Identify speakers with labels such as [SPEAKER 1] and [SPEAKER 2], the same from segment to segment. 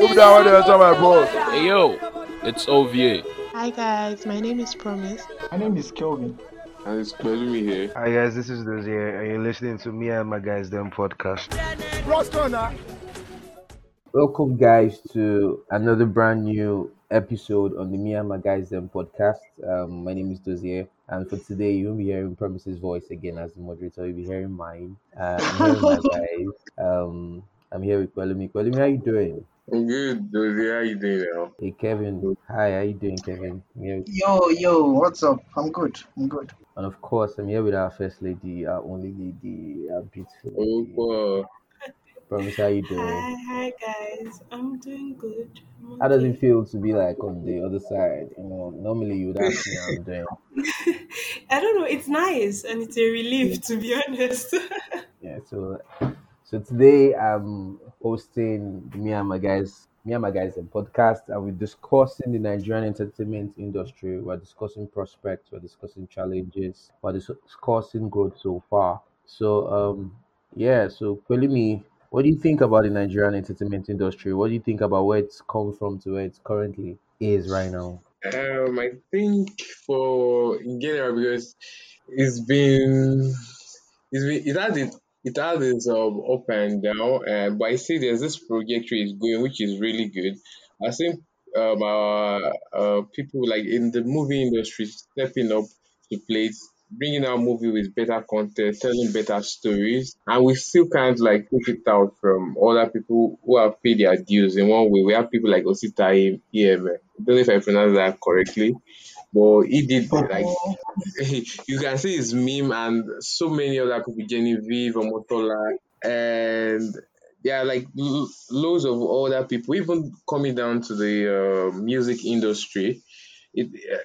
[SPEAKER 1] Move down when they enter my boss.
[SPEAKER 2] Hey yo, it's OVA.
[SPEAKER 3] Hi guys, my name is Promise.
[SPEAKER 4] My name is Kelvin.
[SPEAKER 5] And it's Pelumi here.
[SPEAKER 6] Hi guys, this is Dozie, and you're listening to me and my guys them podcast.
[SPEAKER 7] Welcome, guys, to another brand new episode on the Me and My Guys Them podcast. Um, my name is Dozie, and for today, you'll be hearing Promise's voice again as the moderator. You'll be hearing mine. Uh, I'm here with my guys. Um, I'm here with Pelumi. Pelumi, how you doing?
[SPEAKER 5] I'm good, Dozie. How you doing now?
[SPEAKER 7] Hey, Kevin. Hi, how you doing, Kevin? I'm
[SPEAKER 4] Yo, yo, what's up? I'm good. I'm good.
[SPEAKER 7] and of course, I'm here with our first lady, our only lady, our beautiful
[SPEAKER 5] Oh,
[SPEAKER 7] lady.
[SPEAKER 5] wow.
[SPEAKER 7] Promise, how you doing?
[SPEAKER 3] Hi, hi guys. I'm doing good. I'm
[SPEAKER 7] How does it feel to be like on the other side? You know, normally you would ask me how I'm doing.
[SPEAKER 3] I don't know. It's nice and it's a relief to be honest.
[SPEAKER 7] Yeah, so so today I'm hosting me and my guys, me and my guys a podcast, and we're discussing the Nigerian entertainment industry. We're discussing prospects, we're discussing challenges, we're dis- discussing growth so far. So um yeah, so Pelumi, what do you think about the Nigerian entertainment industry? What do you think about where it's come from to where it currently is right now?
[SPEAKER 5] Um, I think for in general because it's been it's been it had it it had its um up and down, uh, but I see there's this trajectory is going, which is really good. I think um our uh, people like in the movie industry stepping up to plate, bringing out movie with better content, telling better stories, and we still can't like push it out from other people who have paid their dues in one way. We have people like Osita Iheme. I don't know if I pronounced that correctly, but he did like you can see his meme and so many other people, Genevieve, Omotola, and yeah, like loads of other people, even coming down to the uh, music industry. It, uh,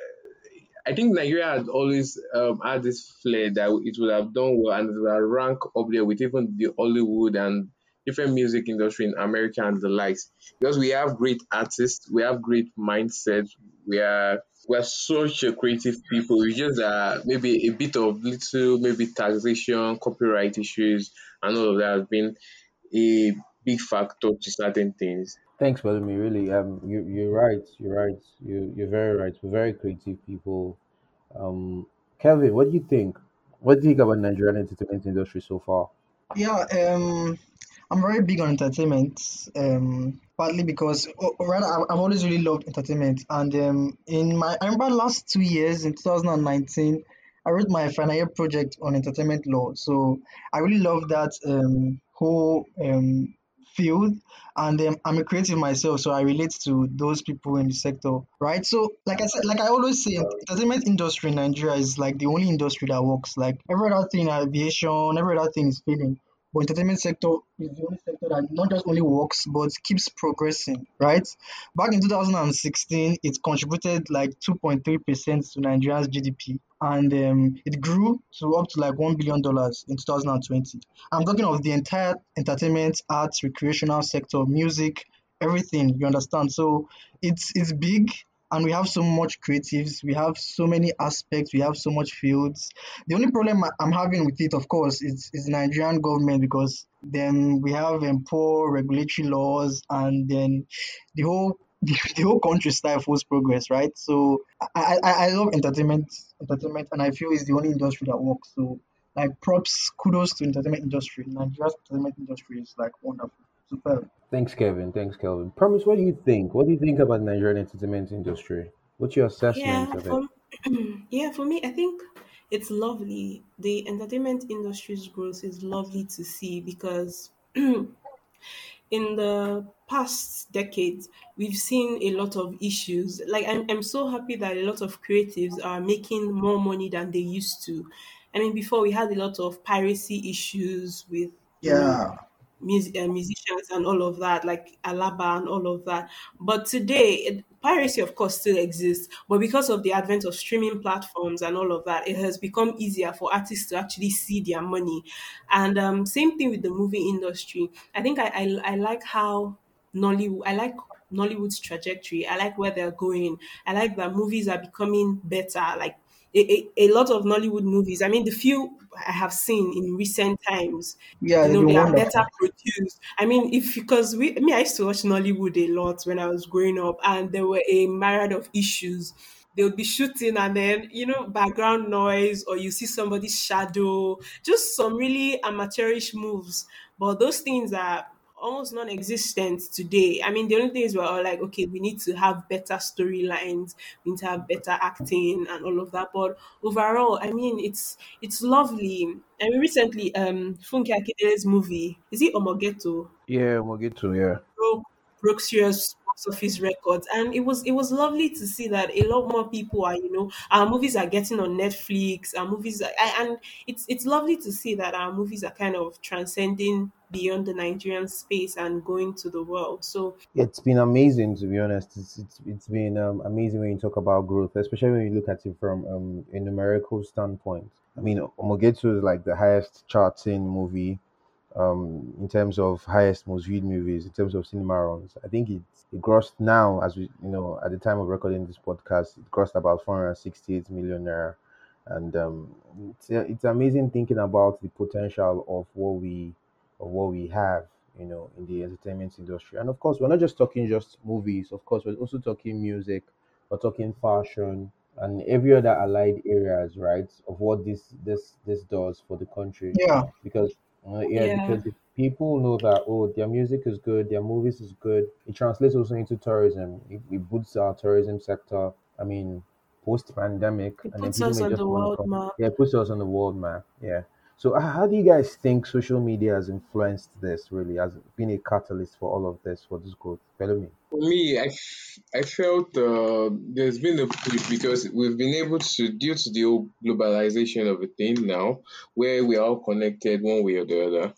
[SPEAKER 5] I think Nigeria had always um, had this flair that it would have done well and it would rank up there with even the Hollywood and different music industry in America and the likes. Because we have great artists, we have great mindsets, we are we are such a creative people. It's just that maybe a bit of little maybe taxation, copyright issues, and all of that has been a big factor to certain things.
[SPEAKER 7] Thanks, Pelumi. Really, um, you you're right. You're right. You you're very right. We're very creative people. Um, Kevin, what do you think? What do you think about Nigerian entertainment industry so far?
[SPEAKER 4] Yeah, um, I'm very big on entertainment. Um, partly because, or or rather, I've I've always really loved entertainment. And um, in my, I remember last two years in 2019, I wrote my final year project on entertainment law. So I really love that um whole um field. And um, I'm a creative myself, so I relate to those people in the sector, right? So, like I said, like I always say, entertainment industry in Nigeria is like the only industry that works. Like every other thing, aviation, every other thing is failing. But entertainment sector is the only sector that not just only works but keeps progressing, right? Back in 2016, it contributed like 2.3% to Nigeria's GDP, and um, it grew to up to like $1 billion in 2020. I'm talking of the entire entertainment, arts, recreational sector, music, everything, you understand? So it's it's big and we have so much creatives, we have so many aspects, we have so much fields. The only problem I'm having with it, of course, is, is Nigerian government because then we have um, poor regulatory laws and then the whole the whole country style stifles progress, right? So I, I, I love entertainment entertainment and I feel it's the only industry that works. So like props, kudos to entertainment industry. Nigeria's entertainment industry is like wonderful. Superb.
[SPEAKER 7] Thanks, Kevin. Thanks, Kelvin. Promise, what do you think? What do you think about Nigerian entertainment industry? What's your assessment
[SPEAKER 3] yeah,
[SPEAKER 7] of it?
[SPEAKER 3] yeah, for me, I think it's lovely. The entertainment industry's growth is lovely to see because in the past decades, we've seen a lot of issues. Like, I'm, I'm so happy that a lot of creatives are making more money than they used to. I mean, before we had a lot of piracy issues with,
[SPEAKER 4] Yeah.
[SPEAKER 3] mus- uh, musicians and all of that, like Alaba and all of that. But today, it, piracy, of course, still exists. But because of the advent of streaming platforms and all of that, it has become easier for artists to actually see their money. And um, same thing with the movie industry. I think I, I, I like how Nollywood, I like Nollywood's trajectory. I like where they're going. I like that movies are becoming better. Like a, a, a lot of Nollywood movies. I mean, the few I have seen in recent times,
[SPEAKER 4] Yeah,
[SPEAKER 3] you know, they are better produced. I mean, if because we me, I used to watch Nollywood a lot when I was growing up, and there were a myriad of issues. They would be shooting, and then you know, background noise, or you see somebody's shadow, just some really amateurish moves. But those things are almost non-existent today. I mean, the only things were all like, okay, we need to have better storylines, we need to have better acting and all of that. But overall, I mean, it's it's lovely. I mean, recently, um, Funke Akindele's movie is it Omo Ghetto
[SPEAKER 7] Yeah, we'll get to yeah.
[SPEAKER 3] broke broke serious box office records, and it was it was lovely to see that a lot more people are you know our movies are getting on Netflix. Our movies are, and it's it's lovely to see that our movies are kind of transcending beyond the Nigerian space and going to the world. So
[SPEAKER 7] It's been amazing to be honest. It's it's, it's been um, amazing when you talk about growth, especially when you look at it from um, a numerical standpoint. I mean, Omo Ghetto is like the highest charting movie um, in terms of highest most viewed movies in terms of cinema runs. I think it it grossed now as we you know at the time of recording this podcast, it grossed about 468 million naira, and um, it's it's amazing thinking about the potential of what we of what we have you know in the entertainment industry. And of course, we're not just talking just movies. Of course, we're also talking music, we're talking fashion and every other allied areas, right, of what this this this does for the country
[SPEAKER 4] Yeah,
[SPEAKER 7] because uh, yeah
[SPEAKER 3] yeah,
[SPEAKER 7] because if people know that oh their music is good their movies is good it translates also into tourism. It, it boosts our tourism sector i mean post pandemic and then
[SPEAKER 3] puts
[SPEAKER 7] people
[SPEAKER 3] us
[SPEAKER 7] may
[SPEAKER 3] on
[SPEAKER 7] just
[SPEAKER 3] the
[SPEAKER 7] want to come.
[SPEAKER 3] map.
[SPEAKER 7] yeah it puts us on the world map yeah so how do you guys think social media has influenced this really? Has been a catalyst for all of this for this growth? Follow me.
[SPEAKER 5] For me, I, felt uh, there's been a push because we've been able to, due to the globalization of a thing now, where we are all connected one way or the other.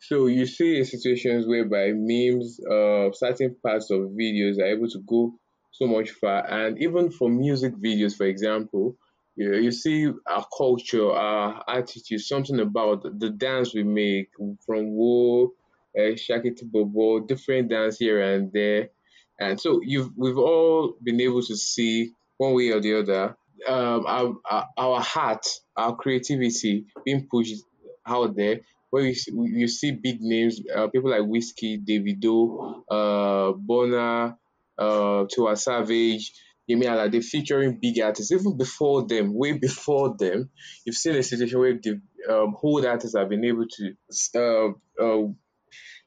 [SPEAKER 5] So you see situations whereby memes, uh, certain parts of videos are able to go so much far, and even for music videos, for example, you, you see our culture, our attitude, something about the dance we make from Wo, uh, Shakiti Bobo, different dance here and there, and so you've we've all been able to see one way or the other um, our, our our heart, our creativity being pushed out there. Where you see, you see big names, uh, people like Wizkid, Davido, uh, Burna, uh, Tiwa Savage, Alade featuring big artists. Even before them, way before them, you've seen a situation where the um, old artists have been able to uh, uh,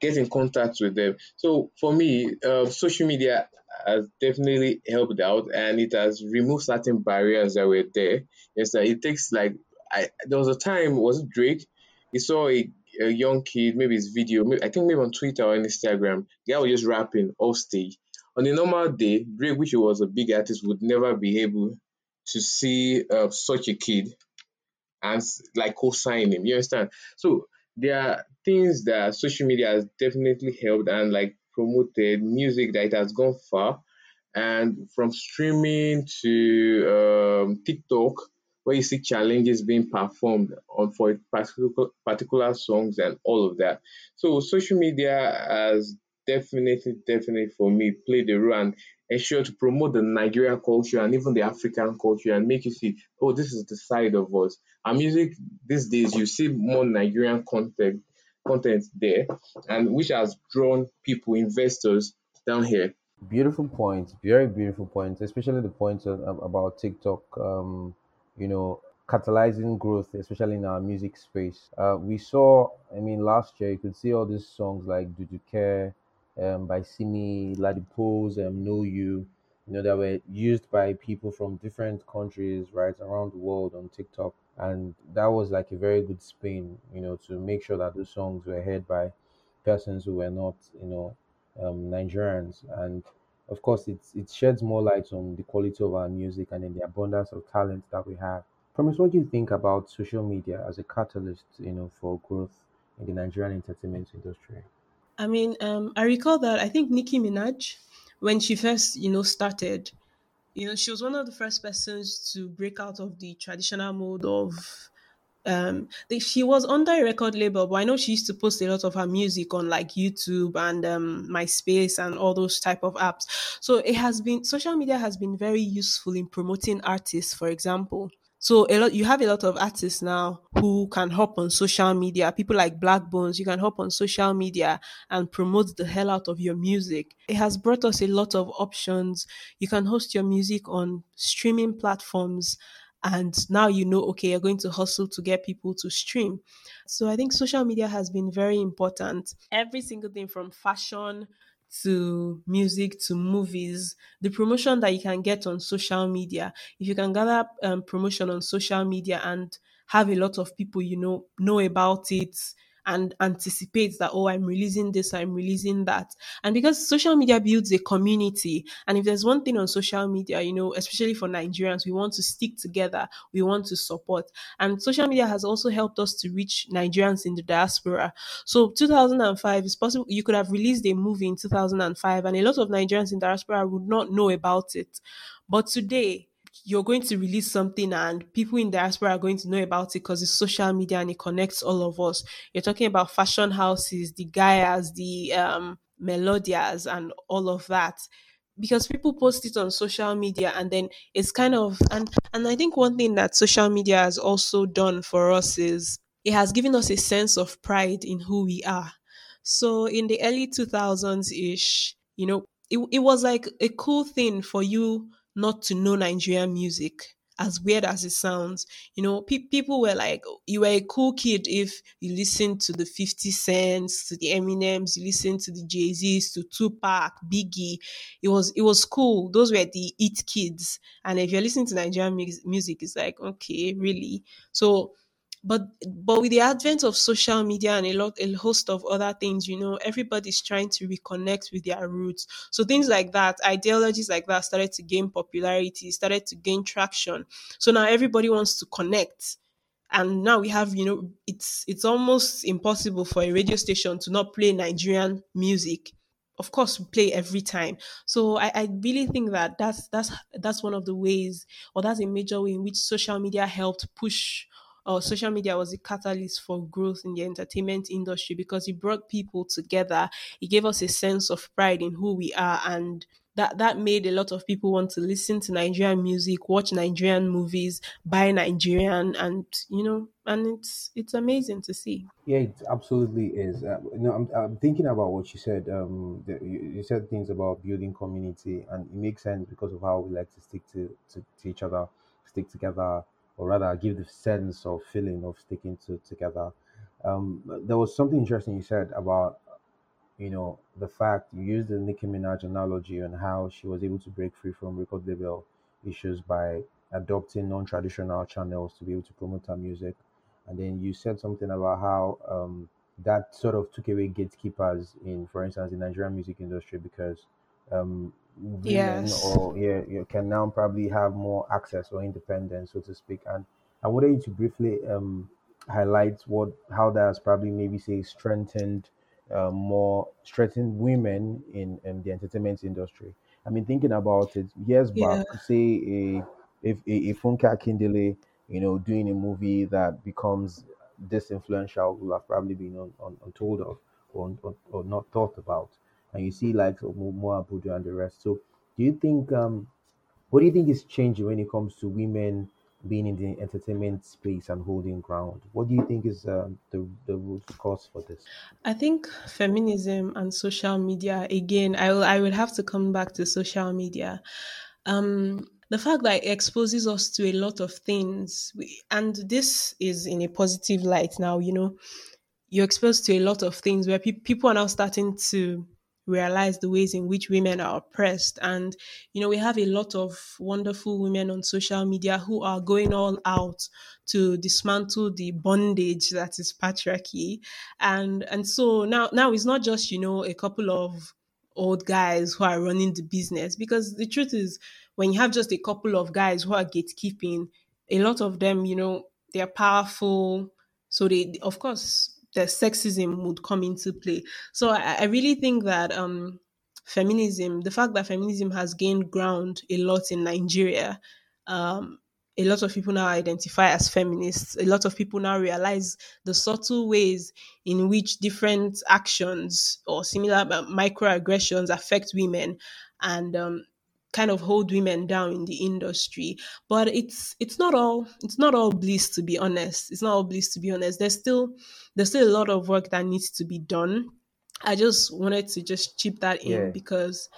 [SPEAKER 5] get in contact with them. So for me, uh, social media has definitely helped out, and it has removed certain barriers that were there. Yes, it takes like I there was a time was Drake? He saw a, a young kid, maybe his video, maybe, I think maybe on Twitter or Instagram. The guy was just rapping off stage. On a normal day, Drake, which was a big artist, would never be able to see uh, such a kid and like co-sign him. You understand? So there are things that social media has definitely helped and like promoted music that it has gone far and from streaming to um, TikTok, where you see challenges being performed on for particular particular songs and all of that. So social media has definitely, definitely for me played a role and ensure to promote the Nigerian culture and even the African culture and make you see, oh, this is the side of us. Our music these days, you see more Nigerian content content there, and which has drawn people, investors down here.
[SPEAKER 7] Beautiful point, very beautiful point, especially the point of, of- about TikTok. Um, you know, catalyzing growth, especially in our music space. Uh, we saw, I mean, last year you could see all these songs like "Do You Care," um, by Simi, Ladipoe, um, Know You. You know, that were used by people from different countries, right, around the world on TikTok, and that was like a very good spin, you know, to make sure that those songs were heard by persons who were not, you know, um, Nigerians, and of course, it's it sheds more light on the quality of our music and in the abundance of talent that we have. Promise, what do you think about social media as a catalyst, you know, for growth in the Nigerian entertainment industry?
[SPEAKER 3] I mean, um, I recall that I think Nicki Minaj, when she first, you know, started, you know, she was one of the first persons to break out of the traditional mode of um she was under a record label but i know she used to post a lot of her music on like youtube and um myspace and all those type of apps. So it has been social media has been very useful in promoting artists for example So a lot you have a lot of artists now who can hop on social media. People like Blaqbonez, you can hop on social media and promote the hell out of your music. It has brought us a lot of options. You can host your music on streaming platforms and now you know okay you're going to hustle to get people to stream so i think social media has been very important every single thing from fashion to music to movies the promotion that you can get on social media. If you can gather um, promotion on social media and have a lot of people you know know about it and anticipate that oh i'm releasing this i'm releasing that. And because social media builds a community and if there's one thing on social media you know especially for nigerians we want to stick together we want to support. And social media has also helped us to reach nigerians in the diaspora. So 2005 is possible you could have released a movie in 2005 and a lot of nigerians in diaspora would not know about it. But today you're going to release something and people in diaspora are going to know about it because it's social media and it connects all of us. You're talking about fashion houses, the Gaias, the um, Melodias, and all of that. Because people post it on social media and then it's kind of and and I think one thing that social media has also done for us is it has given us a sense of pride in who we are. So in the early 2000s ish, you know, it, it was like a cool thing for you not to know Nigerian music. As weird as it sounds, you know, pe- people were like, you were a cool kid if you listened to the 50 Cents, to the Eminems, you listened to the Jay Z's, to Tupac, Biggie. It was it was cool. Those were the it kids. And if you're listening to Nigerian mu- music, it's like, okay, really. So but but with the advent of social media and a lot a host of other things you know everybody's trying to reconnect with their roots. So things like that ideologies like that started to gain popularity started to gain traction. So now everybody wants to connect. And now we have you know it's it's almost impossible for a radio station to not play nigerian music. Of course we play every time. So I, I really think that that's that's that's one of the ways or that's a major way in which social media helped push or social media was a catalyst for growth in the entertainment industry because it brought people together. It gave us a sense of pride in who we are and that that made a lot of people want to listen to Nigerian music, watch Nigerian movies, buy Nigerian, and you know, and it's it's amazing to see.
[SPEAKER 7] Yeah, it absolutely is. Uh, I'm, I'm thinking about what you said. Um, the, you, you said things about building community, and it makes sense because of how we like to stick to, to, to each other, stick together, or rather, give the sense of feeling of sticking to together. Um, there was something interesting you said about you know, the fact you used the Nicki Minaj analogy and how she was able to break free from record label issues by adopting non-traditional channels to be able to promote her music. And then you said something about how um, that sort of took away gatekeepers in, for instance, the Nigerian music industry because um, women
[SPEAKER 3] Yes.
[SPEAKER 7] or yeah, you can now probably have more access or independence, so to speak. And I wanted you to briefly um, highlight what how that has probably maybe say strengthened uh, more strengthened women in um, the entertainment industry. I mean, thinking about it, years back,
[SPEAKER 3] Yeah.
[SPEAKER 7] say a if a, a Funke Akindele, you know, doing a movie that becomes this influential will have probably been un, un, untold of or, or, or not thought about. And you see like Mo Abudu and the rest. So do you think um what do you think is changing when it comes to women being in the entertainment space and holding ground? What do you think is um, the the root cause for this?
[SPEAKER 3] I think feminism and social media again. I will. I would have to come back to social media. Um, the fact that it exposes us to a lot of things, and this is in a positive light. Now, you know, you're exposed to a lot of things where pe- people are now starting to realize the ways in which women are oppressed. And you know we have a lot of wonderful women on social media who are going all out to dismantle the bondage that is patriarchy. And and so now now it's not just you know a couple of old guys who are running the business because the truth is when you have just a couple of guys who are gatekeeping a lot of them you know they're powerful. So they of course the sexism would come into play. So i, I really think that um feminism the fact that feminism has gained ground a lot in nigeria um a lot of people now identify as feminists. A lot of people now realize the subtle ways in which different actions or similar uh, microaggressions affect women. And um, kind of hold women down in the industry but it's it's not all it's not all bliss to be honest it's not all bliss to be honest there's still there's still a lot of work that needs to be done i just wanted to just chip that in
[SPEAKER 7] Yeah.
[SPEAKER 3] because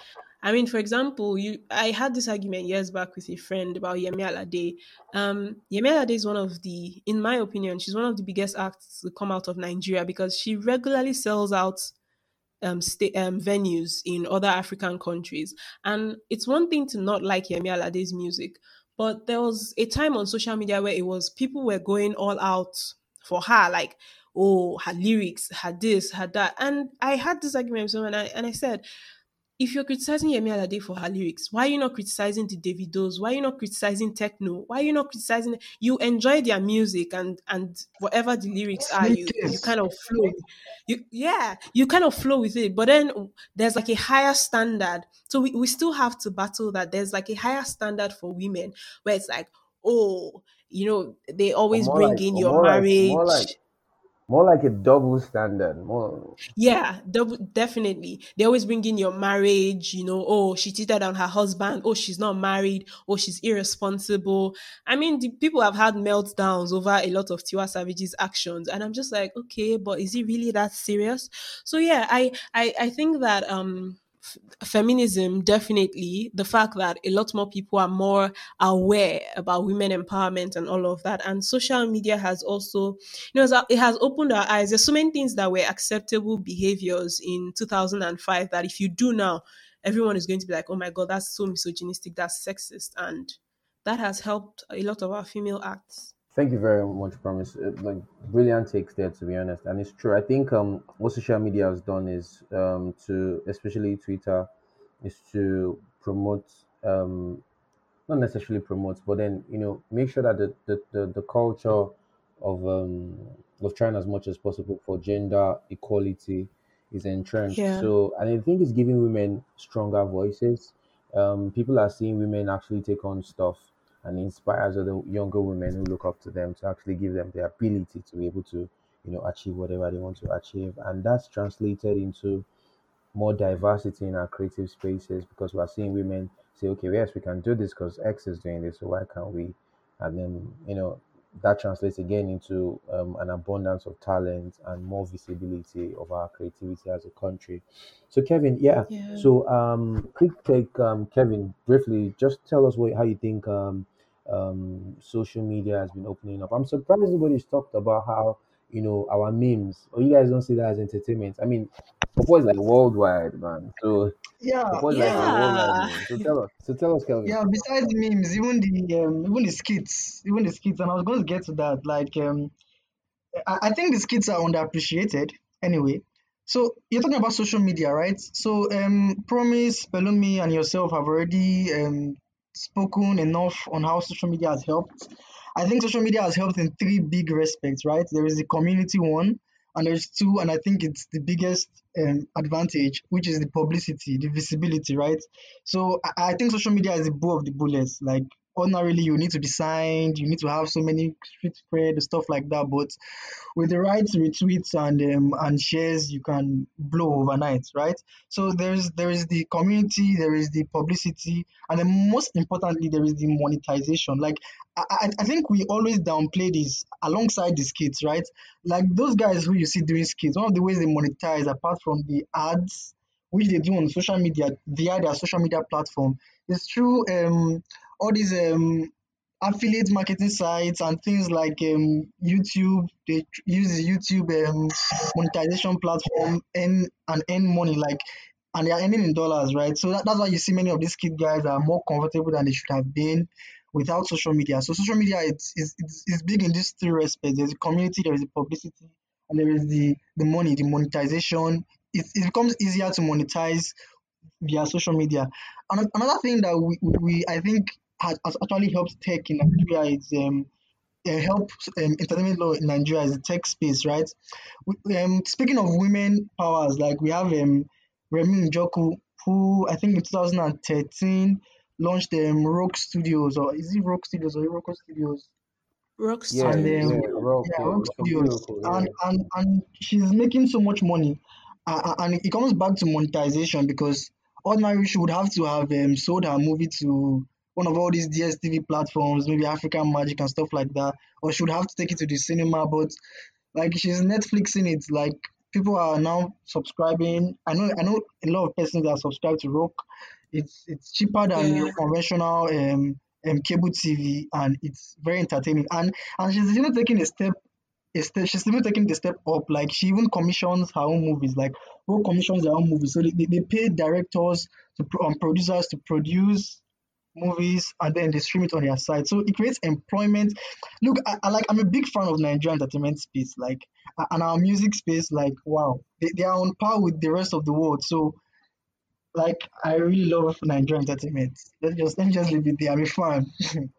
[SPEAKER 3] I mean, for example, you I had this argument years back with a friend about Yemi Alade. Um, Yemi Alade is one of the, in my opinion, she's one of the biggest acts to come out of Nigeria because she regularly sells out um, sta- um, venues in other African countries. And it's one thing to not like Yemi Alade's music, but there was a time on social media where it was people were going all out for her, like, oh, her lyrics, her this, her that. And I had this argument with someone, and I, and I said, if you're criticizing Yemi Alade for her lyrics, why are you not criticizing the Davidos? Why are you not criticizing Tekno? Why are you not criticizing? You enjoy their music and and whatever the lyrics are, you you kind of flow. You yeah, you kind of flow with it. But then there's like a higher standard, so we, we still have to battle that. There's like a higher standard for women where it's like, oh, you know, they always bring
[SPEAKER 7] like,
[SPEAKER 3] in your
[SPEAKER 7] like,
[SPEAKER 3] marriage.
[SPEAKER 7] like, more like a double standard. More,
[SPEAKER 3] Yeah, double, definitely. They always bring in your marriage, you know, oh, she cheated on her husband, oh, she's not married, oh, she's irresponsible. I mean, the people have had meltdowns over a lot of Tiwa Savage's actions, and I'm just like, okay, but is he really that serious? So yeah, I I, I think that um feminism definitely the fact that a lot more people are more aware about women empowerment and all of that and social media has also you know, it has opened our eyes. There's so many things that were acceptable behaviors in 2005 that if you do now, everyone is going to be like, oh my God, that's so misogynistic, that's sexist. And that has helped a lot of our female acts.
[SPEAKER 7] Thank you very much, Promise. Uh, Like brilliant takes there, to be honest, and it's true. I think um, what social media has done is um, to, especially Twitter, is to promote, um, not necessarily promote, but then you know make sure that the the, the, the culture of um, of trying as much as possible for gender equality is entrenched.
[SPEAKER 3] Yeah.
[SPEAKER 7] So, and I think it's giving women stronger voices. Um, people are seeing women actually take on stuff and inspires other younger women who look up to them to actually give them the ability to be able to, you know, achieve whatever they want to achieve. And that's translated into more diversity in our creative spaces because we're seeing women say, okay, yes, we can do this because X is doing this, so why can't we? And then, you know, that translates again into um, an abundance of talent and more visibility of our creativity as a country. So, Kevin, yeah.
[SPEAKER 3] Yeah.
[SPEAKER 7] So, um, quick take, um, Kevin, briefly, just tell us what, how you think um, um, social media has been opening up. I'm surprised nobody's talked about how you know our memes. Or you guys don't see that as entertainment. I mean, Popo is like worldwide, man. So
[SPEAKER 4] Yeah,
[SPEAKER 7] is like worldwide
[SPEAKER 3] Yeah.
[SPEAKER 7] So tell us. So tell us, Kelvin.
[SPEAKER 4] yeah. Besides memes, even the um, even the skits, even the skits, and I was going to get to that. Like, um, I, I think the skits are underappreciated anyway. So you're talking about social media, right? So um, Promise, Pelumi, and yourself have already um spoken enough on how social media has helped. I think social media has helped in three big respects, right? There is the community one, and there's two, and I think it's the biggest um, advantage, which is the publicity, the visibility, right? So I, I think social media is the bow of the bullets. Like ordinarily, you need to be signed, you need to have so many street cred, stuff like that. But with the right retweets and um, and shares, you can blow overnight, right? So there's there is the community, there is the publicity, and then most importantly, there is the monetization. Like I, I I think we always downplay this alongside the skits, right? Like those guys who you see doing skits, one of the ways they monetize, apart from the ads which they do on social media via their social media platform, is through um all these um affiliate marketing sites and things like um YouTube. They use YouTube um monetization platform and and earn money like and they are earning in dollars, right? So that, that's why you see many of these kid guys are more comfortable than they should have been without social media. So social media is, is, is big in these three respects. There's a community, there is the publicity, and there is the the money, the monetization. It, it becomes easier to monetize via social media. Ano- Another thing that we we- I think has, has actually helped tech in Nigeria is um uh, help um, entertainment law in Nigeria is the tech space, right? We, um, speaking of women powers, like we have um Remmy Njoku, who I think in 2013 launched um ROK Studios, or is it ROK Studios or ROK Studios?
[SPEAKER 3] ROK
[SPEAKER 7] Yeah,
[SPEAKER 4] And
[SPEAKER 7] yeah,
[SPEAKER 4] um,
[SPEAKER 7] ROK,
[SPEAKER 4] yeah,
[SPEAKER 7] yeah, ROK
[SPEAKER 4] Studios,
[SPEAKER 7] yeah.
[SPEAKER 4] and and and she's making so much money, uh, and it comes back to monetization because ordinarily she would have to have um, sold her movie to one of all these DSTV platforms, maybe African Magic and stuff like that, or she would have to take it to the cinema. But like she's Netflixing it, like people are now subscribing. I know I know a lot of persons that subscribe to ROK. It's it's cheaper than
[SPEAKER 3] Yeah.
[SPEAKER 4] your conventional um, um cable TV and it's very entertaining. And and she's even taking a step a step she's even taking the step up. Like she even commissions her own movies. Like ROK commissions their own movies. So they, they, pay directors to pro- and producers to produce movies and then they stream it on their site. So it creates employment. Look, I, I like I'm a big fan of Nigerian entertainment space, like and our music space, like wow, they, they are on par with the rest of the world. So like I really love Nigerian entertainment. Let's just let me just leave it there. I'm a fan.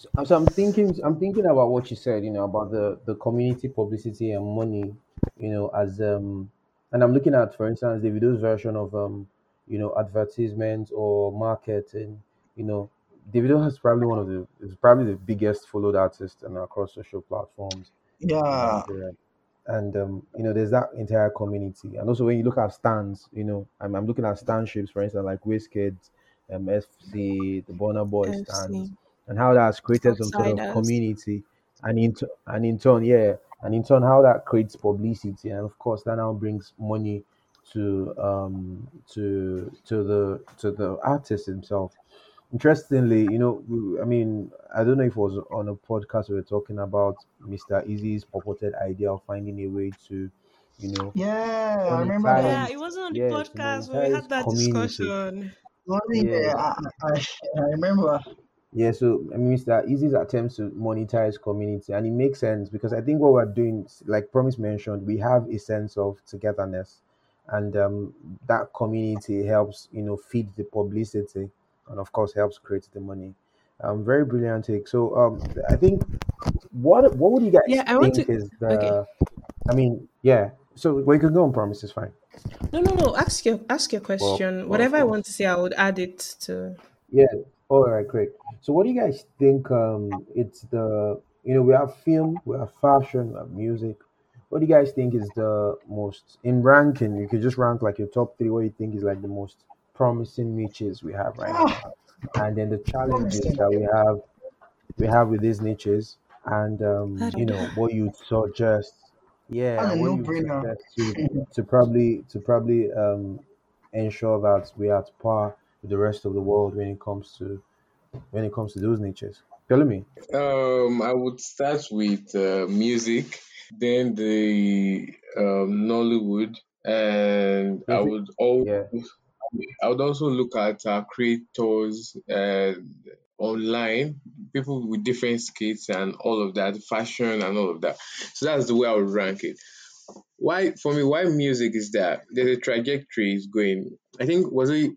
[SPEAKER 7] So, so I'm thinking, I'm thinking about what you said, you know, about the the community publicity and money, you know, as um, and I'm looking at, for instance, the video's version of um, you know, advertisements or marketing, you know, Davido has probably one of the is probably the biggest followed artist and across social platforms in
[SPEAKER 4] yeah.
[SPEAKER 7] Nigeria. And um, you know, there's that entire community. And also when you look at stands, you know, I'm, I'm looking at standships, for instance, like Wizkid, um, FC, the Burna Boy stands, and how that's created some sort of community, and in t- and in turn, yeah, and in turn, how that creates publicity, and of course, that now brings money to um to to the to the artist himself. Interestingly, you know, I mean, I don't know if it was on a podcast we were talking about Mr. Eazi's purported idea of finding a way to, you know,
[SPEAKER 4] Yeah, I remember that.
[SPEAKER 3] Yeah, it wasn't on the
[SPEAKER 7] yeah,
[SPEAKER 3] podcast when we had that
[SPEAKER 7] community.
[SPEAKER 3] discussion.
[SPEAKER 7] Yeah.
[SPEAKER 4] I, I, I remember.
[SPEAKER 7] Yeah, so I mean, Mr. Eazi's attempts to monetize community, and it makes sense because I think what we're doing, like Promise mentioned, we have a sense of togetherness, and um, that community helps, you know, feed the publicity, and of course helps create the money. Um, very brilliant take. So um, I think what what would you guys
[SPEAKER 3] Yeah, I want to.
[SPEAKER 7] is
[SPEAKER 3] Okay.
[SPEAKER 7] I mean, yeah. So we can go on. Promise is fine.
[SPEAKER 3] No, no, no. Ask your ask your question.
[SPEAKER 7] well,
[SPEAKER 3] Whatever I want to say, I would add it to.
[SPEAKER 7] Yeah. All right, great. So what do you guys think um it's the you know we have film, we have fashion, we have music. What do you guys think is the most in ranking? You could just rank like your top three. What you think is like the most promising niches we have right now, and then the challenges that we have we have with these niches, and um you know
[SPEAKER 3] know.
[SPEAKER 7] what you suggest. Yeah,
[SPEAKER 4] That's a
[SPEAKER 7] and what you
[SPEAKER 4] no-brainer.
[SPEAKER 7] suggest to to probably to probably um ensure that we are at par with the rest of the world when it comes to when it comes to those niches. Tell me.
[SPEAKER 5] Um, I would start with uh, music, then the um, Nollywood, and I would also
[SPEAKER 7] Yeah.
[SPEAKER 5] I would also look at uh, creators uh, online, people with different skills and all of that, fashion and all of that. So that's the way I would rank it. Why for me? Why music is that there's a trajectory is going. I think was it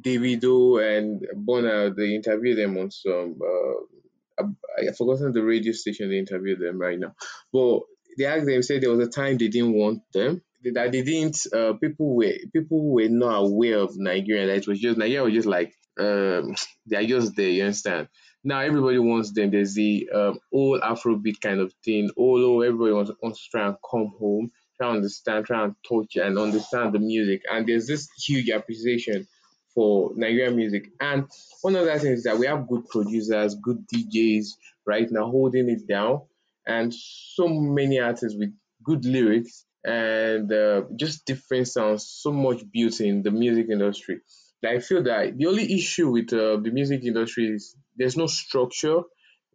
[SPEAKER 5] Davido and Burna they interviewed them on some. Uh, I, I've forgotten the radio station they interviewed them right now, but they asked them said there was a time they didn't want them that they didn't. Uh, people were people were not aware of Nigeria. That it was just Nigeria was just like um, they are just there. You understand? Now everybody wants them. There's the um, old Afrobeat kind of thing. All everybody wants, wants to try and come home, try and understand, try and touch and understand the music. And there's this huge appreciation for Nigerian music. And one of the things is that we have good producers, good DJs right now holding it down, and so many artists with good lyrics and uh, just different sounds, so much beauty in the music industry. I feel that the only issue with uh, the music industry is there's no structure.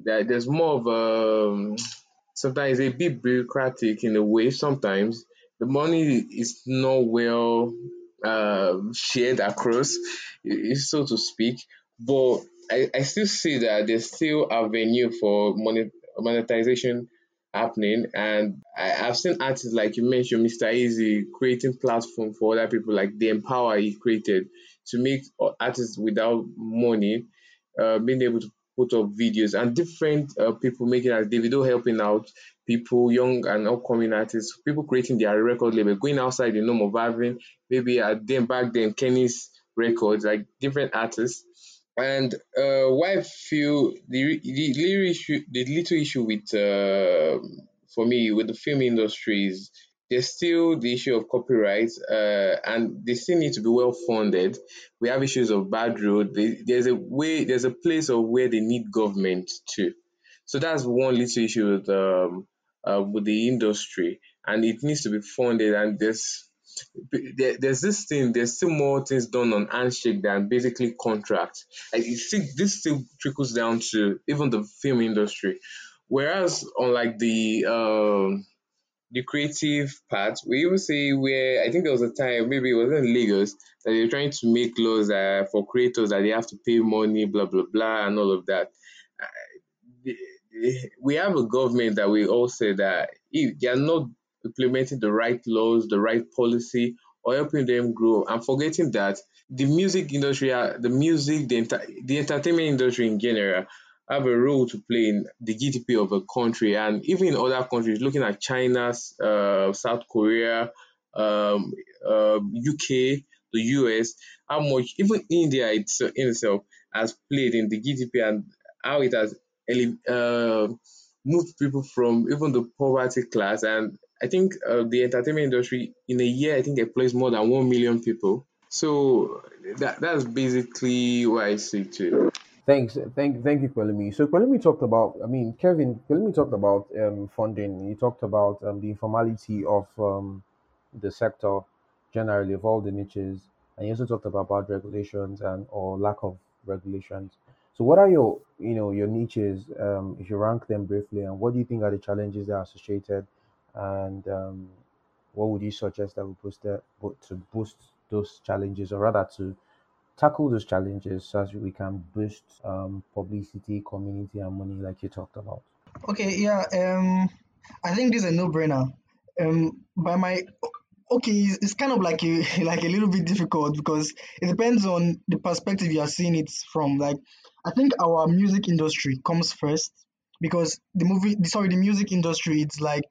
[SPEAKER 5] That there's more of um, sometimes a bit bureaucratic in a way. Sometimes the money is not well uh, shared across, so to speak. But I, I still see that there's still a venue for monet, monetization happening, and I, I've seen artists like you mentioned, Mr. Eazi, creating platform for other people, like the emPawa he created to make artists without money uh, being able to put up videos and different uh, people making as Davido helping out people, young and upcoming artists, people creating their record label, going outside the norm of having maybe at them back then Kenny's records, like different artists. And uh, why feel the the little issue, the little issue with uh, for me with the film industry is there's still the issue of copyright, uh, and they still need to be well funded. We have issues of bad road. There's a way, there's a place of where they need government too. So that's one little issue with um, uh, with the industry, and it needs to be funded. And there's there, there's this thing. There's still more things done on handshake than basically contracts. Like you see, this still trickles down to even the film industry. Whereas unlike the um, the creative part, we even see where I think there was a time, maybe it was in Lagos, that they're trying to make laws uh, for creators that they have to pay money, blah blah blah, and all of that. Uh, we have a government that we all say that if they are not implementing the right laws, the right policy, or helping them grow, I'm forgetting that the music industry, uh, the music, the, enter- the entertainment industry in general, have a role to play in the GDP of a country, and even in other countries, looking at China, uh, South Korea, um, uh, UK, the US, how much even India itself, in itself has played in the GDP and how it has uh, moved people from even the poverty class. And I think uh, the entertainment industry in a year, I think employs more than one million people. So that that's basically what I see too.
[SPEAKER 7] Thanks, thank, thank you, Pelumi. So Pelumi talked about, I mean, Kevin, Pelumi talked about um, funding. He talked about um, the informality of um, the sector generally of all the niches, and he also talked about bad regulations and or lack of regulations. So, what are your, you know, your niches? Um, if you rank them briefly, and what do you think are the challenges that are associated, and um, what would you suggest that we boost that, to boost those challenges, or rather to tackle those challenges so as we can boost um, publicity, community, and money, like you talked about?
[SPEAKER 4] Okay, yeah. Um, I think this is a no-brainer. Um, by my okay, it's, it's kind of like a like a little bit difficult because it depends on the perspective you are seeing it from. Like, I think our music industry comes first because the movie, sorry, the music industry, it's like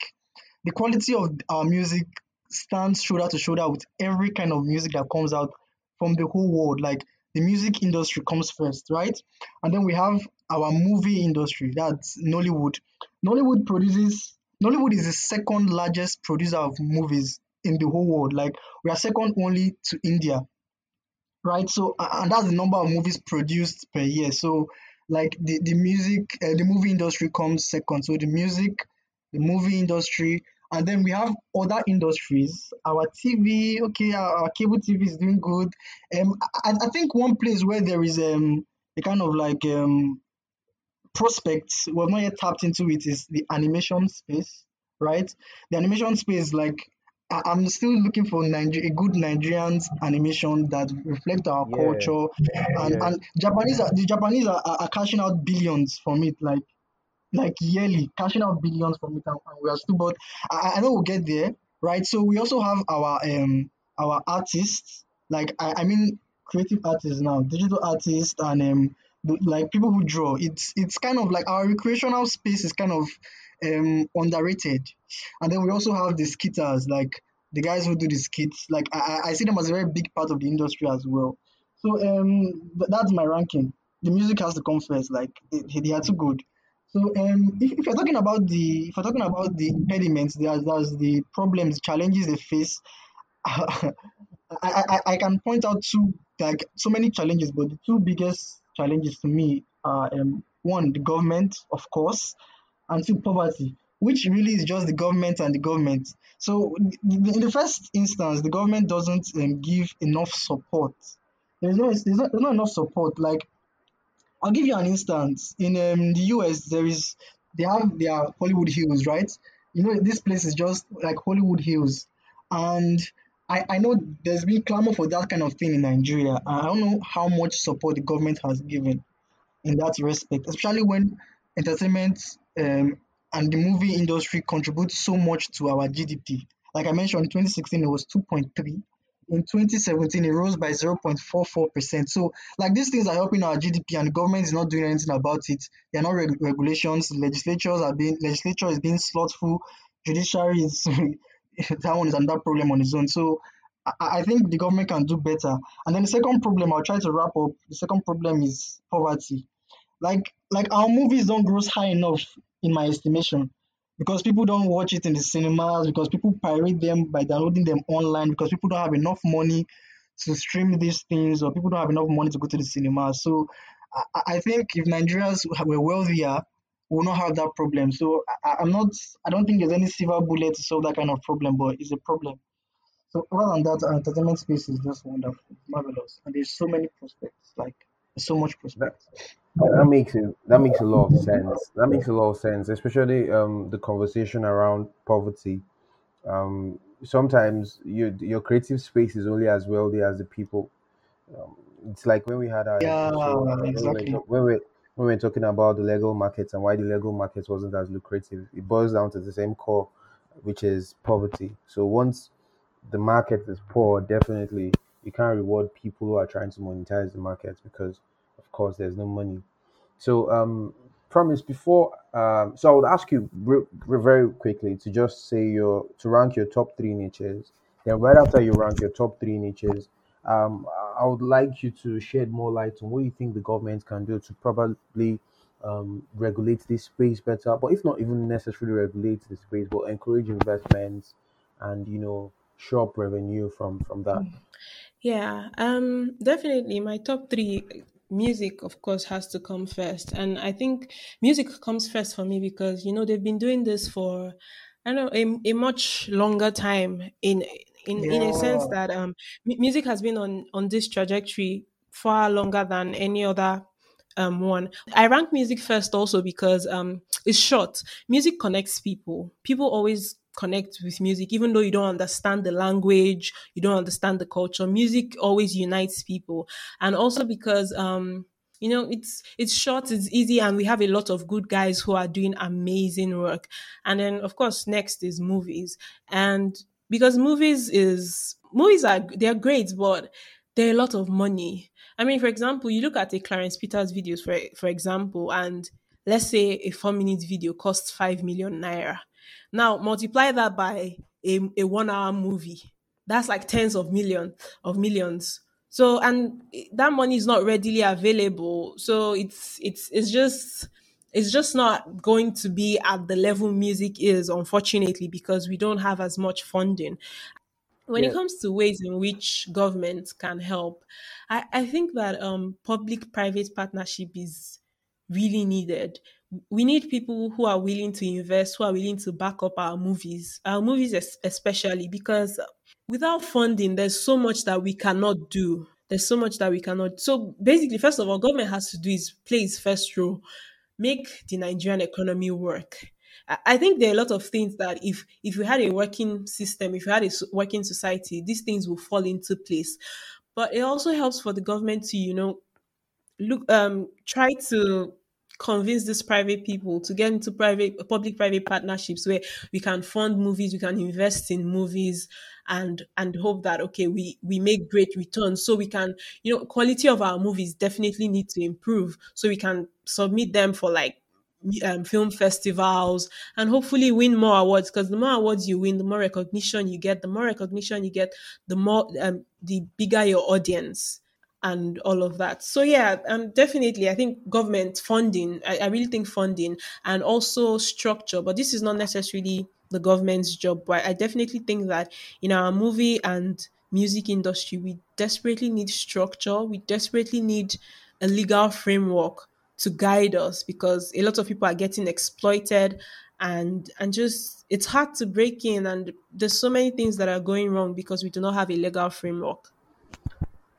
[SPEAKER 4] the quality of our music stands shoulder to shoulder with every kind of music that comes out from the whole world. Like the music industry comes first, right? And then we have our movie industry, that's Nollywood. Nollywood produces Nollywood is the second largest producer of movies in the whole world. Like we are second only to India, right? So and that's the number of movies produced per year. So like the the music, uh, the movie industry comes second. So the music, the movie industry, and then we have other industries. Our TV, okay, our, our cable TV is doing good. Um, I, I think one place where there is um a kind of like um prospects we've not yet tapped into it is the animation space, right? The animation space, like I- I'm still looking for Niger- a good Nigerian animation that reflect our
[SPEAKER 7] Yeah,
[SPEAKER 4] culture, and
[SPEAKER 7] yeah.
[SPEAKER 4] and Japanese are, the Japanese are are cashing out billions from it, like like yearly, cashing out billions from it, and, and we are still, but I, I know we'll get there, right? So we also have our um our artists, like I, I mean creative artists now, digital artists, and um like people who draw. It's it's kind of like our recreational space is kind of um underrated, and then we also have the skitters, like the guys who do the skits. Like I I see them as a very big part of the industry as well. So um that's my ranking. The music has to come first. Like they, they are too good. So um, if, if you're talking about the if you're talking about the impediments, there's there's the problems, challenges they face. I, I, I can point out two like so many challenges, but the two biggest challenges to me are um, one the government, of course, and two poverty, which really is just the government and the government. So in the first instance, the government doesn't um, give enough support. There's no there's not, there's not enough support. Like I'll give you an instance. In um, the US, there is they have their Hollywood Hills, right? You know, this place is just like Hollywood Hills, and I, I know there's been clamor for that kind of thing in Nigeria. I don't know how much support the government has given in that respect, especially when entertainment um, and the movie industry contribute so much to our GDP. Like I mentioned, in 2016 it was 2.3. In 2017 it rose by 0.44%. So like these things are helping our GDP and the government is not doing anything about it. There are no reg- regulations. Legislatures are being legislature is being slothful. Judiciary is that one is another problem on its own. So I, I think the government can do better. And then the second problem, I'll try to wrap up. The second problem is poverty like like our movies don't gross high enough in my estimation because people don't watch it in the cinemas, because people pirate them by downloading them online, because people don't have enough money to stream these things, or people don't have enough money to go to the cinema. So I, I think if Nigerians were wealthier, we will not have that problem. So I, I'm not, I don't think there's any silver bullet to solve that kind of problem, but it's a problem. So other than that, entertainment space is just wonderful, marvelous, and there's so many prospects, like so much
[SPEAKER 7] That
[SPEAKER 4] prospects.
[SPEAKER 7] that makes it that makes a lot of sense. That makes a lot of sense, especially um the conversation around poverty. Um, sometimes your your creative space is only as wealthy as the people. Um, it's like when we had our
[SPEAKER 4] Yeah,
[SPEAKER 7] episode when we were
[SPEAKER 4] exactly.
[SPEAKER 7] talk, when we when we were talking about the legal markets and why the legal markets wasn't as lucrative. It boils down to the same core, which is poverty. So once the market is poor, definitely you can't reward people who are trying to monetize the market because, of course, there's no money. So, um, promise before, um, so I would ask you re- re- very quickly to just say your to rank your top three niches. Then, right after you rank your top three niches, um, I would like you to shed more light on what you think the government can do to probably um, regulate this space better. But if not even necessarily regulate the space, but encourage investments and you know show up revenue from from that.
[SPEAKER 3] Yeah, um, definitely. My top three music, of course, has to come first, and I think music comes first for me because you know they've been doing this for I don't know a, a much longer time in in in a sense that um music has been on on this trajectory far longer than any other um one. I rank music first also because um it's short. Music connects people. People always connect with music even though you don't understand the language you don't understand the culture music always unites people. And also because um you know it's it's short it's easy and we have a lot of good guys who are doing amazing work. And then of course next is movies. And because movies is movies are they're great but they're a lot of money. I mean for example you look at a clarence peters videos for for example and let's say a four minute video costs five million naira now multiply that by a, a one hour movie. That's like tens of million of millions. So and that money is not readily available. So it's it's it's just it's just not going to be at the level music is, unfortunately, because we don't have as much funding when it comes to ways in which government can help, I, I think that um, public private partnership is really needed. We need people who are willing to invest, who are willing to back up our movies, our movies especially, because without funding, there's so much that we cannot do. There's so much that we cannot. So basically, first of all, government has to do is play its first role make the Nigerian economy work. I think there are a lot of things that if if we had a working system, if we had a working society, these things will fall into place. But it also helps for the government to, you know, look um try to convince these private people to get into private public private partnerships where we can fund movies we can invest in movies and and hope that okay we we make great returns. So we can you know quality of our movies definitely need to improve. So we can submit them for like um, film festivals and hopefully win more awards. Because the more awards you win the more recognition you get the more recognition you get the more um, the bigger your audience and all of that. So yeah, um, definitely, I think government funding. I, I really think funding and also structure, but this is not necessarily the government's job. But I definitely think that in our movie and music industry, we desperately need structure. We desperately need a legal framework to guide us because a lot of people are getting exploited and and just it's hard to break in and there's so many things that are going wrong because we do not have a legal framework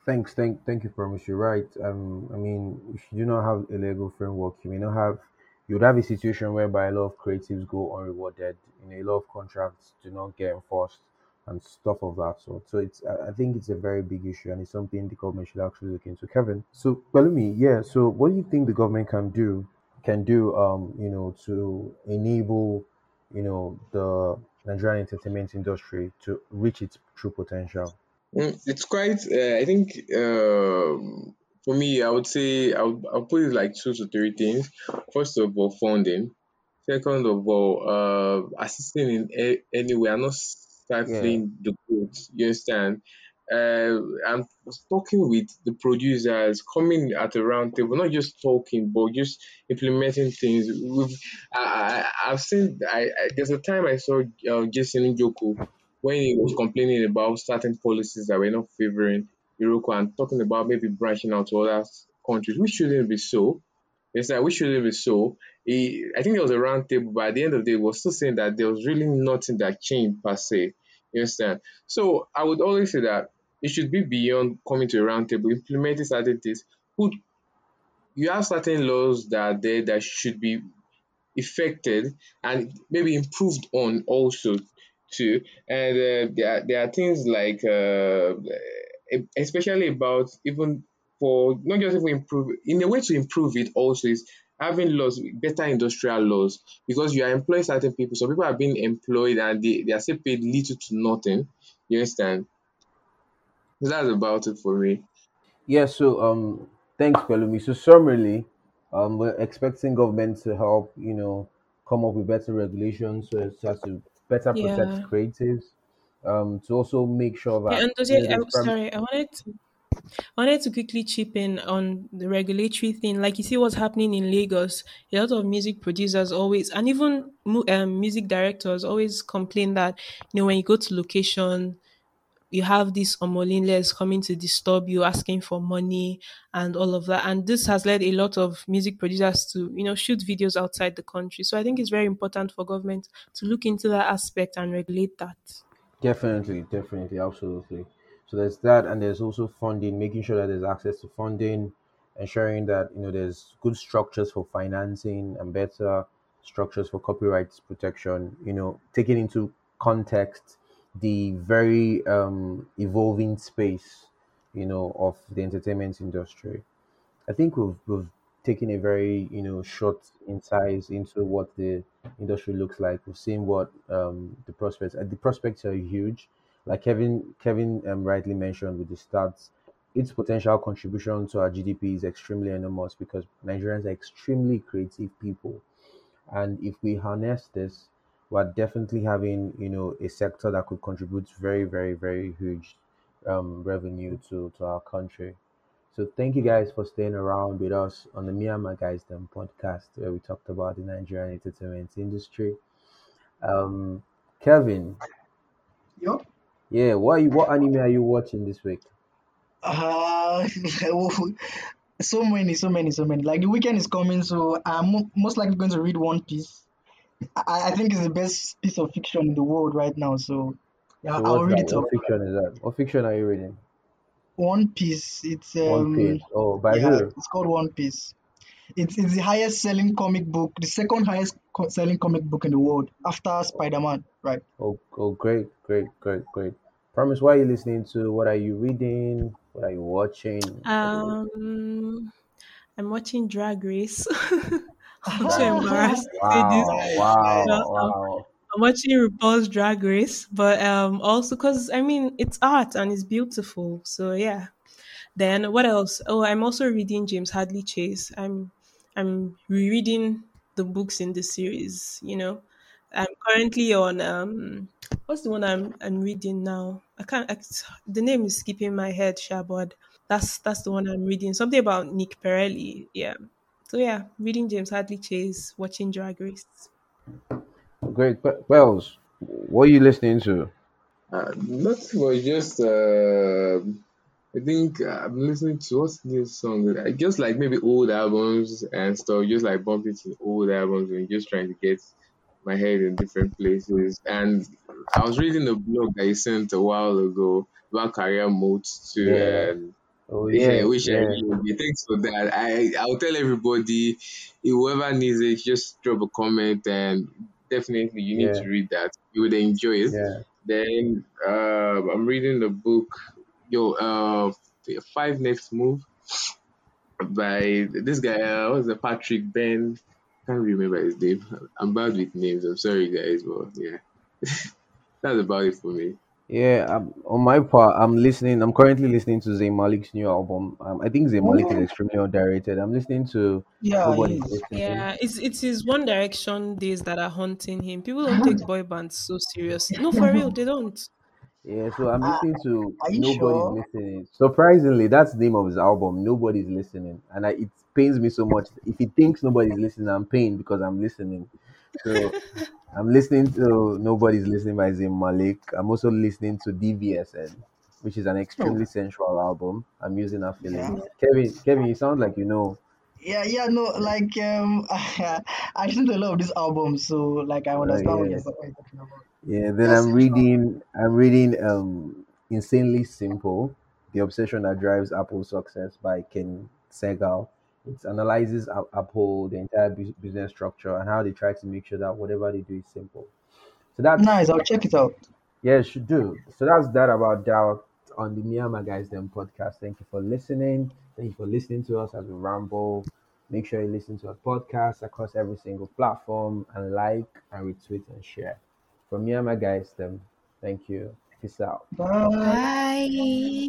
[SPEAKER 7] thanks, thank, thank you, promise. You're right. Um, I mean, if you do not have a legal framework, you may not have. You would have a situation whereby a lot of creatives go unrewarded. You know, a lot of contracts do not get enforced and stuff of that sort. So it's, I think it's a very big issue and it's something the government should actually look into. Kevin, so Pelumi, yeah. So what do you think the government can do? Can do, um, you know, to enable, you know, the Nigerian entertainment industry to reach its true potential?
[SPEAKER 5] Mm, It's quite. Uh, I think um, for me, I would say I would I'll put it like two to three things. First of all, funding. Second of all, uh, assisting in a- any way. I'm not
[SPEAKER 7] Yeah.
[SPEAKER 5] stifling the goods. You understand? uh, and was talking with the producers, coming at a round table, not just talking, but just implementing things. We've, I, I, I've seen, I, I, there's a time I saw uh, Jason Njoku when he was complaining about certain policies that were not favoring Iroko and talking about maybe branching out to other countries, which shouldn't be so. It's like we shouldn't be so. He, I think it was a round table, but at the end of the day, was still saying that there was really nothing that changed per se. You understand? So I would always say that it should be beyond coming to a round table, implementing certain things. Put you have certain laws that are there that should be affected and maybe improved on also too. And uh, there are, there are things like uh, especially about even for not just even improve in a way to improve it also is having laws better industrial laws because you are employing certain people some people are being employed and they, they are still paid little to nothing you understand so that's about it for me
[SPEAKER 7] Yeah, so um, thanks, Pelumi. So summarily, um, we're expecting government to help, you know, come up with better regulations so as to better protect
[SPEAKER 3] Yeah.
[SPEAKER 7] creatives, um, to also make sure
[SPEAKER 3] Yeah,
[SPEAKER 7] that
[SPEAKER 3] and those,
[SPEAKER 7] you
[SPEAKER 3] I'm
[SPEAKER 7] prim-
[SPEAKER 3] sorry, I wanted to I wanted to quickly chip in on the regulatory thing. Like you see what's happening in Lagos. A lot of music producers always, and even um, music directors always complain that you know when you go to location, you have these omolinles coming to disturb you, asking for money and all of that. And this has led a lot of music producers to you know shoot videos outside the country. So I think it's very important for government to look into that aspect and regulate that.
[SPEAKER 7] definitely, definitely, absolutely. So there's that, and there's also funding, making sure that there's access to funding, ensuring that you know there's good structures for financing and better structures for copyright protection. You know, taking into context the very um, evolving space, you know, of the entertainment industry. I think we've we've taken a very you know short insights into what the industry looks like. We've seen what um, the prospects. and the prospects are huge. Like Kevin Kevin um, rightly mentioned with the stats, its potential contribution to our GDP is extremely enormous because Nigerians are extremely creative people, and if we harness this, we're definitely having you know a sector that could contribute very very very huge um, revenue to to our country. So thank you guys for staying around with us on the Myanmar Guys Them podcast where we talked about the Nigerian entertainment industry. Um, Kevin,
[SPEAKER 4] Yo.
[SPEAKER 7] yeah, what you, what anime are you watching this week?
[SPEAKER 4] Uh, so many, so many, so many. Like the weekend is coming, so I'm most likely going to read One Piece. I, I think it's the best piece of fiction in the world right now. So yeah,
[SPEAKER 7] So
[SPEAKER 4] I'll read
[SPEAKER 7] that?
[SPEAKER 4] it up.
[SPEAKER 7] What fiction is that? What fiction are you reading?
[SPEAKER 4] One Piece. It's um, One
[SPEAKER 7] Piece. Oh, by
[SPEAKER 4] yeah,
[SPEAKER 7] who?
[SPEAKER 4] it's called One Piece. It's it's the highest selling comic book, the second highest co- selling comic book in the world after Spider-Man, right?
[SPEAKER 7] Oh, oh, great, great, great, great. Promise, what are you listening to? What are you reading? What are you watching? What are you...
[SPEAKER 3] Um, I'm watching Drag Race. I'm so embarrassed to say this.
[SPEAKER 7] Wow, wow,
[SPEAKER 4] nice.
[SPEAKER 3] I'm,
[SPEAKER 7] wow.
[SPEAKER 3] Watching RuPaul's Drag Race, but um, also because I mean it's art and it's beautiful. So yeah. Then what else? Oh, I'm also reading James Hadley Chase. I'm I'm rereading the books in the series. You know, I'm currently on um, what's the one I'm I'm reading now? I can't. I, the name is skipping my head, Shabod. That's that's the one I'm reading. Something about Nick Perelli. Yeah. So yeah, reading James Hadley Chase, watching Drag Race.
[SPEAKER 7] Great. Wells, what are you listening to?
[SPEAKER 5] uh, nothing was just uh, I think I'm listening to what's this song? I just like maybe old albums and stuff, just like bumping to old albums and just trying to get my head in different places. And I was reading a blog that you sent a while ago about career modes too,
[SPEAKER 7] Yeah.
[SPEAKER 5] and
[SPEAKER 7] Oh
[SPEAKER 5] yeah,
[SPEAKER 7] yeah,
[SPEAKER 5] which I
[SPEAKER 7] yeah,
[SPEAKER 5] enjoy. Thanks for that. I I'll tell everybody, whoever needs it, just drop a comment and definitely you need
[SPEAKER 7] yeah,
[SPEAKER 5] to read that. You would enjoy it.
[SPEAKER 7] yeah.
[SPEAKER 5] Then uh, I'm reading the book, yo, uh, Five Next Move by this guy. Uh, what's the Patrick Ben? Can't remember his name. I'm bad with names. I'm sorry, guys, but yeah, that's about it for me.
[SPEAKER 7] Yeah, um, on my part, I'm listening. I'm currently listening to Zayn Malik's new album. Um, I think Zayn Malik is extremely underrated. I'm listening to
[SPEAKER 4] yeah, he
[SPEAKER 7] Nobody's. Listening.
[SPEAKER 3] Yeah, it's it's his One Direction days that are haunting him. People don't take boy bands so seriously. No, for real, they don't.
[SPEAKER 7] Yeah, so I'm
[SPEAKER 4] Uh,
[SPEAKER 7] listening to
[SPEAKER 4] are you
[SPEAKER 7] Nobody's
[SPEAKER 4] sure?
[SPEAKER 7] Listening. Surprisingly, that's the name of his album. Nobody's listening, and I, it pains me so much. If he thinks nobody's listening, I'm pained because I'm listening. So I'm listening to Nobody's Listening by Zayn Malik. I'm also listening to DVSN, which is an
[SPEAKER 4] Oh,
[SPEAKER 7] extremely sensual album. I'm using her
[SPEAKER 4] yeah.
[SPEAKER 7] feelings. Kevin, Kevin, you sound like you know.
[SPEAKER 4] Yeah, yeah, no, like um, I listen to a lot of these albums, so like I
[SPEAKER 7] Uh,
[SPEAKER 4] understand what
[SPEAKER 7] yeah.
[SPEAKER 4] what you're talking about.
[SPEAKER 7] Yeah, then
[SPEAKER 4] That's
[SPEAKER 7] I'm reading I'm reading um Insanely Simple, The Obsession That Drives Apple's Success by Ken Segall. It analyzes A- Apple, the entire bus- business structure, and how they try to make sure that whatever they do is simple. So that's
[SPEAKER 4] Nice, I'll check it out.
[SPEAKER 7] yeah, it should do. So that's that about doubt on the Myanmar Guys Them podcast. Thank you for listening. Thank you for listening to us as we ramble. Make sure you listen to our podcast across every single platform and like and retweet and share. From Myanmar Guys Them, thank you. Peace out.
[SPEAKER 4] Bye.
[SPEAKER 1] Bye.